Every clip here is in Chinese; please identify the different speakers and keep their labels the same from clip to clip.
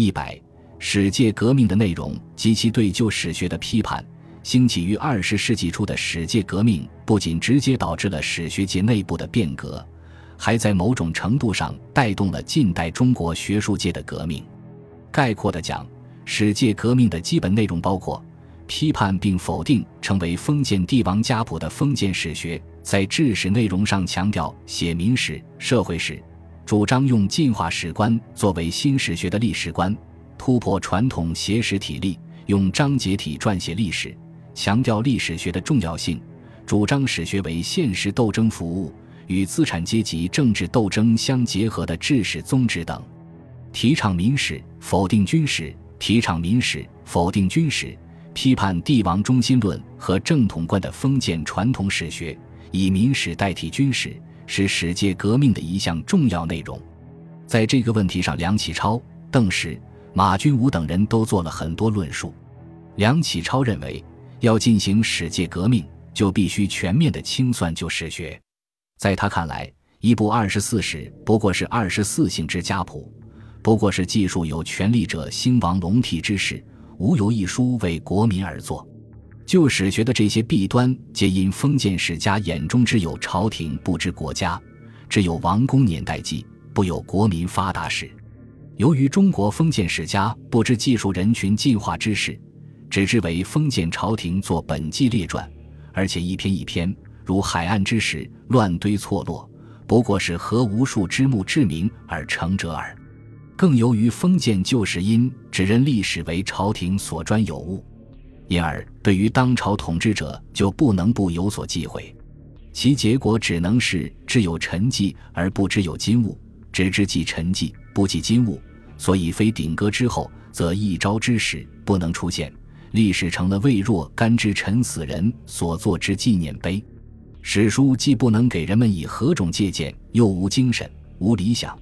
Speaker 1: 一百，史界革命的内容及其对旧史学的批判。兴起于二十世纪初的史界革命，不仅直接导致了史学界内部的变革，还在某种程度上带动了近代中国学术界的革命。概括地讲，史界革命的基本内容包括批判并否定成为封建帝王家谱的封建史学，在治史内容上强调写民史、社会史，主张用进化史观作为新史学的历史观，突破传统写史体例，用章节体撰写历史。强调历史学的重要性，主张史学为现实斗争服务、与资产阶级政治斗争相结合的治史宗旨等；提倡民史，否定军史；提倡民史，否定军史；批判帝王中心论和正统观的封建传统史学，以民史代替军史，是史界革命的一项重要内容。在这个问题上，梁启超、邓石、马君武等人都做了很多论述。梁启超认为。要进行史界革命，就必须全面的清算旧史学。在他看来，一部二十四史不过是二十四姓之家谱，不过是记述有权力者兴亡隆替之事，无由一书为国民而作。旧史学的这些弊端，皆因封建史家眼中只有朝廷，不知国家；只有王公年代记，不有国民发达史。由于中国封建史家不知技术人群进化之事。只知为封建朝廷作本纪列传，而且一篇一篇如海岸之石乱堆错落，不过是合无数之目之名而成者耳。更由于封建旧史因只认历史为朝廷所专有物，因而对于当朝统治者就不能不有所忌讳，其结果只能是知有陈迹而不知有今物，只知记陈迹不记今物，所以非顶戈之后，则一朝之史不能出现。历史成了未若干之臣死人所作之纪念碑，史书既不能给人们以何种借鉴，又无精神、无理想，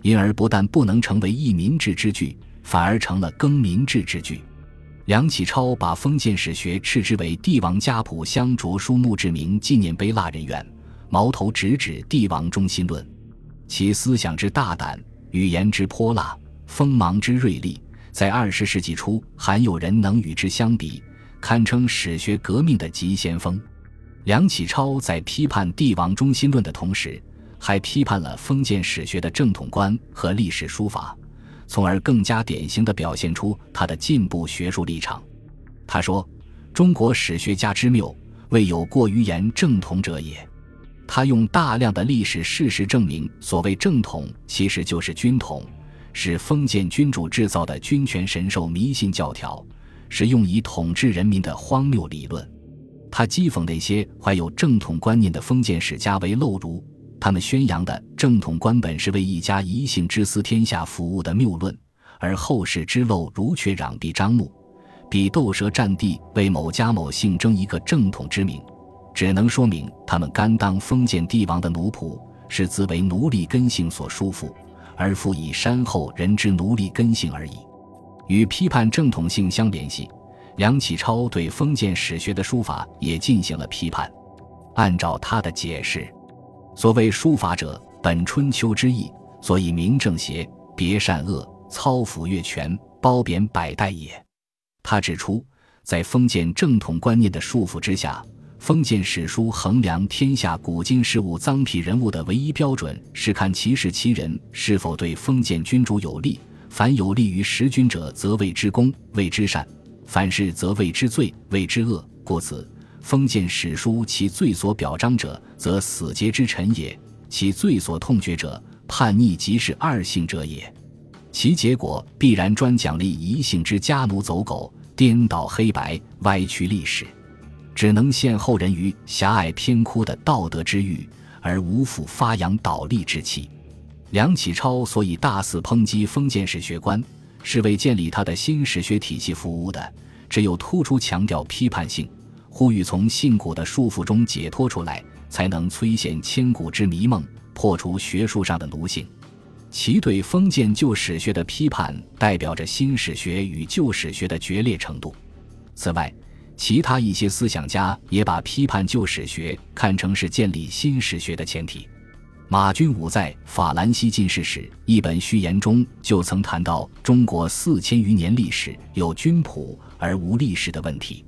Speaker 1: 因而不但不能成为义民治之具，反而成了更民治之具。梁启超把封建史学斥之为帝王家谱相着书墓志铭纪念碑蜡人怨，矛头直指帝王中心论，其思想之大胆，语言之泼辣，锋芒之锐利。在二十世纪初，罕有人能与之相比，堪称史学革命的急先锋。梁启超在批判帝王中心论的同时，还批判了封建史学的正统观和历史书法，从而更加典型地表现出他的进步学术立场。他说：“中国史学家之谬，未有过于言正统者也。”他用大量的历史事实证明，所谓正统其实就是军统。是封建君主制造的君权神授迷信教条，是用以统治人民的荒谬理论。他讥讽那些怀有正统观念的封建史家为陋儒，他们宣扬的正统观本是为一家一姓之私天下服务的谬论，而后世之陋儒却攘臂张目，比斗蛇占地为某家某姓争一个正统之名，只能说明他们甘当封建帝王的奴仆，是自为奴隶根性所束缚。而复以山后人之奴隶根性而已，与批判正统性相联系，梁启超对封建史学的书法也进行了批判。按照他的解释，所谓书法者，本春秋之意，所以明正邪，别善恶，操抚越权，褒贬百代也。他指出，在封建正统观念的束缚之下。封建史书衡量天下古今事物脏癖人物的唯一标准，是看其事其人是否对封建君主有利。凡有利于时君者，则谓之功，谓之善；凡是则谓之罪，谓之恶。故此，封建史书其最所表彰者，则死节之臣也；其最所痛绝者，叛逆即是二姓者也。其结果必然专奖励一姓之家奴走狗，颠倒黑白，歪曲历史。只能陷后人于狭隘偏枯的道德之欲，而无复发扬倒立之气。梁启超所以大肆抨击封建史学观，是为建立他的新史学体系服务的。只有突出强调批判性，呼吁从信古的束缚中解脱出来，才能摧陷千古之迷梦，破除学术上的奴性。其对封建旧史学的批判，代表着新史学与旧史学的决裂程度。此外，其他一些思想家也把批判旧史学看成是建立新史学的前提。马君武在《法兰西进士史》一本序言中就曾谈到中国四千余年历史有军谱而无历史的问题。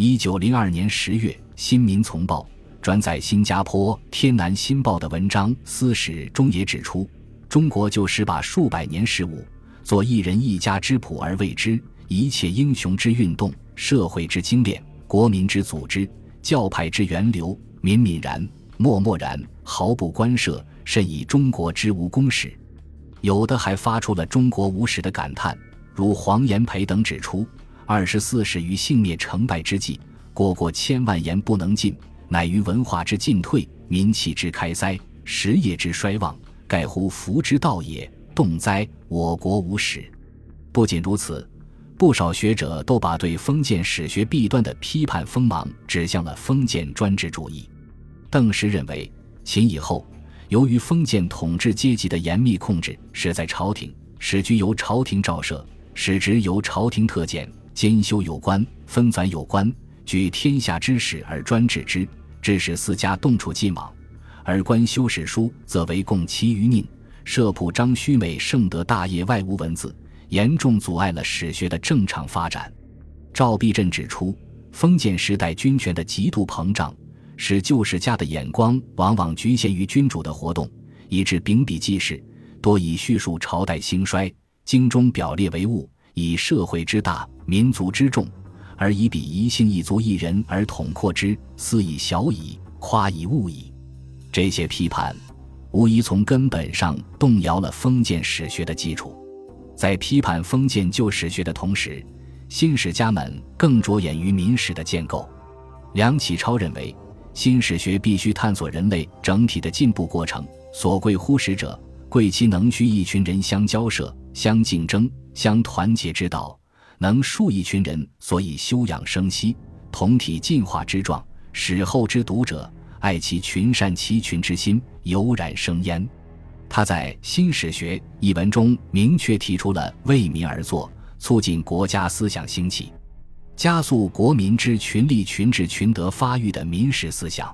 Speaker 1: 一九零二年十月，《新民丛报》转载新加坡《天南新报》的文章《私史》中也指出，中国就是把数百年事物做一人一家之谱而为之，一切英雄之运动、社会之精炼、国民之组织、教派之源流，敏敏然。默默然，毫不关涉，甚以中国之无公史。有的还发出了中国无史的感叹，如黄炎培等指出：二十四史于幸灭成败之际，过过千万言不能尽，乃于文化之进退、民气之开塞、实业之衰亡，盖乎福之道也。动哉，我国无史！不仅如此，不少学者都把对封建史学弊端的批判锋芒指向了封建专制主义。邓石认为，秦以后，由于封建统治阶级的严密控制，使在朝廷史局由朝廷照射，史职由朝廷特检，兼修有关，分纂有关，举天下之史而专治之，致使四家动处尽亡。而官修史书，则为共其余佞，设铺张虚美圣德大业，外无文字，严重阻碍了史学的正常发展。赵必振指出，封建时代军权的极度膨胀。使旧史家的眼光往往局限于君主的活动，以致秉笔记事，多以叙述朝代兴衰，经中表列为物，以社会之大、民族之重，而以彼一姓一族一人而统括之，斯以小矣，夸以物矣。这些批判，无疑从根本上动摇了封建史学的基础。在批判封建旧史学的同时，新史家们更着眼于民史的建构。梁启超认为。新史学必须探索人类整体的进步过程。所贵乎史者，贵其能需一群人相交涉、相竞争、相团结之道，能树一群人，所以休养生息、同体进化之状，使后之读者爱其群善其群之心油然生焉。他在《新史学》一文中明确提出了为民而作、促进国家思想兴起。加速国民之群力群治群德发育的民史思想，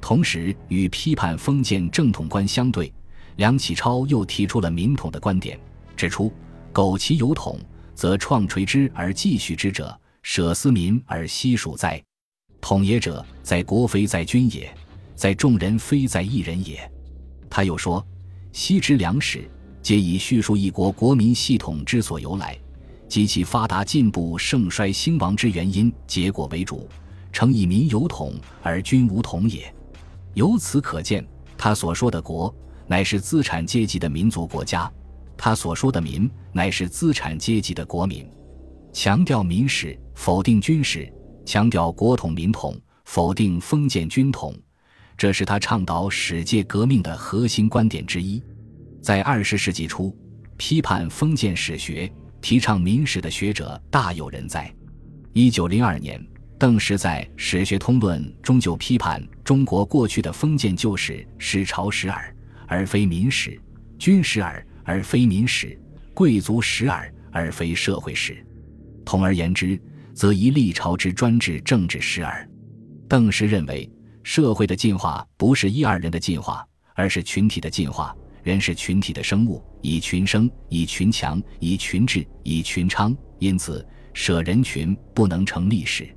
Speaker 1: 同时与批判封建正统观相对，梁启超又提出了民统的观点，指出：苟其有统，则创垂之而继续之者，舍思民而悉属哉？统也者，在国非在君也，在众人非在一人也。他又说：昔之良史，皆以叙述一国国民系统之所由来。及其发达进步、盛衰兴亡之原因、结果为主，诚以民有统而君无统也。由此可见，他所说的国，乃是资产阶级的民族国家；他所说的民，乃是资产阶级的国民。强调民史，否定军史；强调国统民统，否定封建军统，这是他倡导史界革命的核心观点之一。在二十世纪初，批判封建史学。提倡民史的学者大有人在。一九零二年，邓石在《史学通论》中就批判中国过去的封建旧史是朝史耳，而非民史；军史耳，而非民史；贵族史耳，而非社会史。统而言之，则一历朝之专制政治史耳。邓石认为，社会的进化不是一二人的进化，而是群体的进化。人是群体的生物，以群生，以群强，以群治，以群昌。因此，舍人群不能成历史。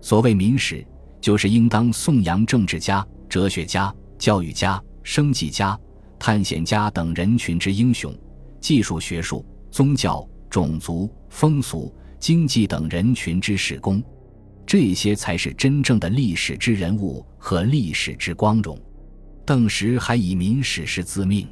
Speaker 1: 所谓民史，就是应当颂扬政治家、哲学家、教育家、生计家、探险家等人群之英雄，技术、学术、宗教、种族、风俗、经济等人群之史功。这些才是真正的历史之人物和历史之光荣。邓石还以民史是自命。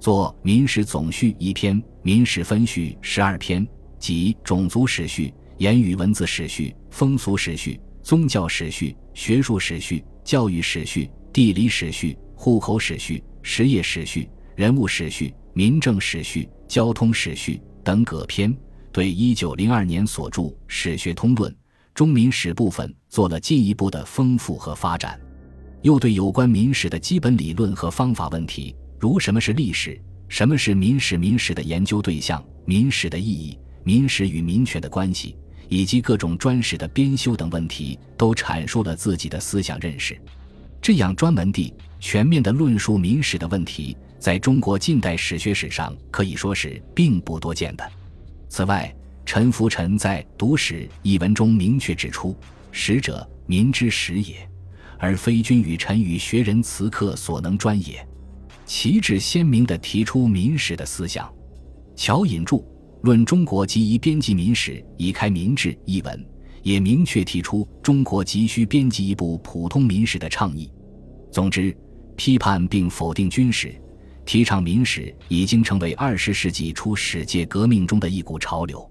Speaker 1: 作《民史总序》一篇，《民史分序》十二篇，即种族史序、言语文字史序、风俗史序、宗教史序、学术史序、教育史序、地理史序、户口史序、实业史序、人物史序、民政史序、交通史序等各篇，对一九零二年所著《史学通论》中民史部分做了进一步的丰富和发展，又对有关民史的基本理论和方法问题。如什么是历史？什么是民史？民史的研究对象？民史的意义？民史与民权的关系？以及各种专史的编修等问题，都阐述了自己的思想认识。这样专门地、全面的论述民史的问题，在中国近代史学史上可以说是并不多见的。此外，陈福臣在《读史》一文中明确指出：“史者，民之始也，而非君与臣与学人辞客所能专也。”旗帜鲜明地提出民史的思想。乔引著《论中国及宜编辑民史以开民志》一文，也明确提出中国急需编辑一部普通民史的倡议。总之，批判并否定军史，提倡民史，已经成为二十世纪初史界革命中的一股潮流。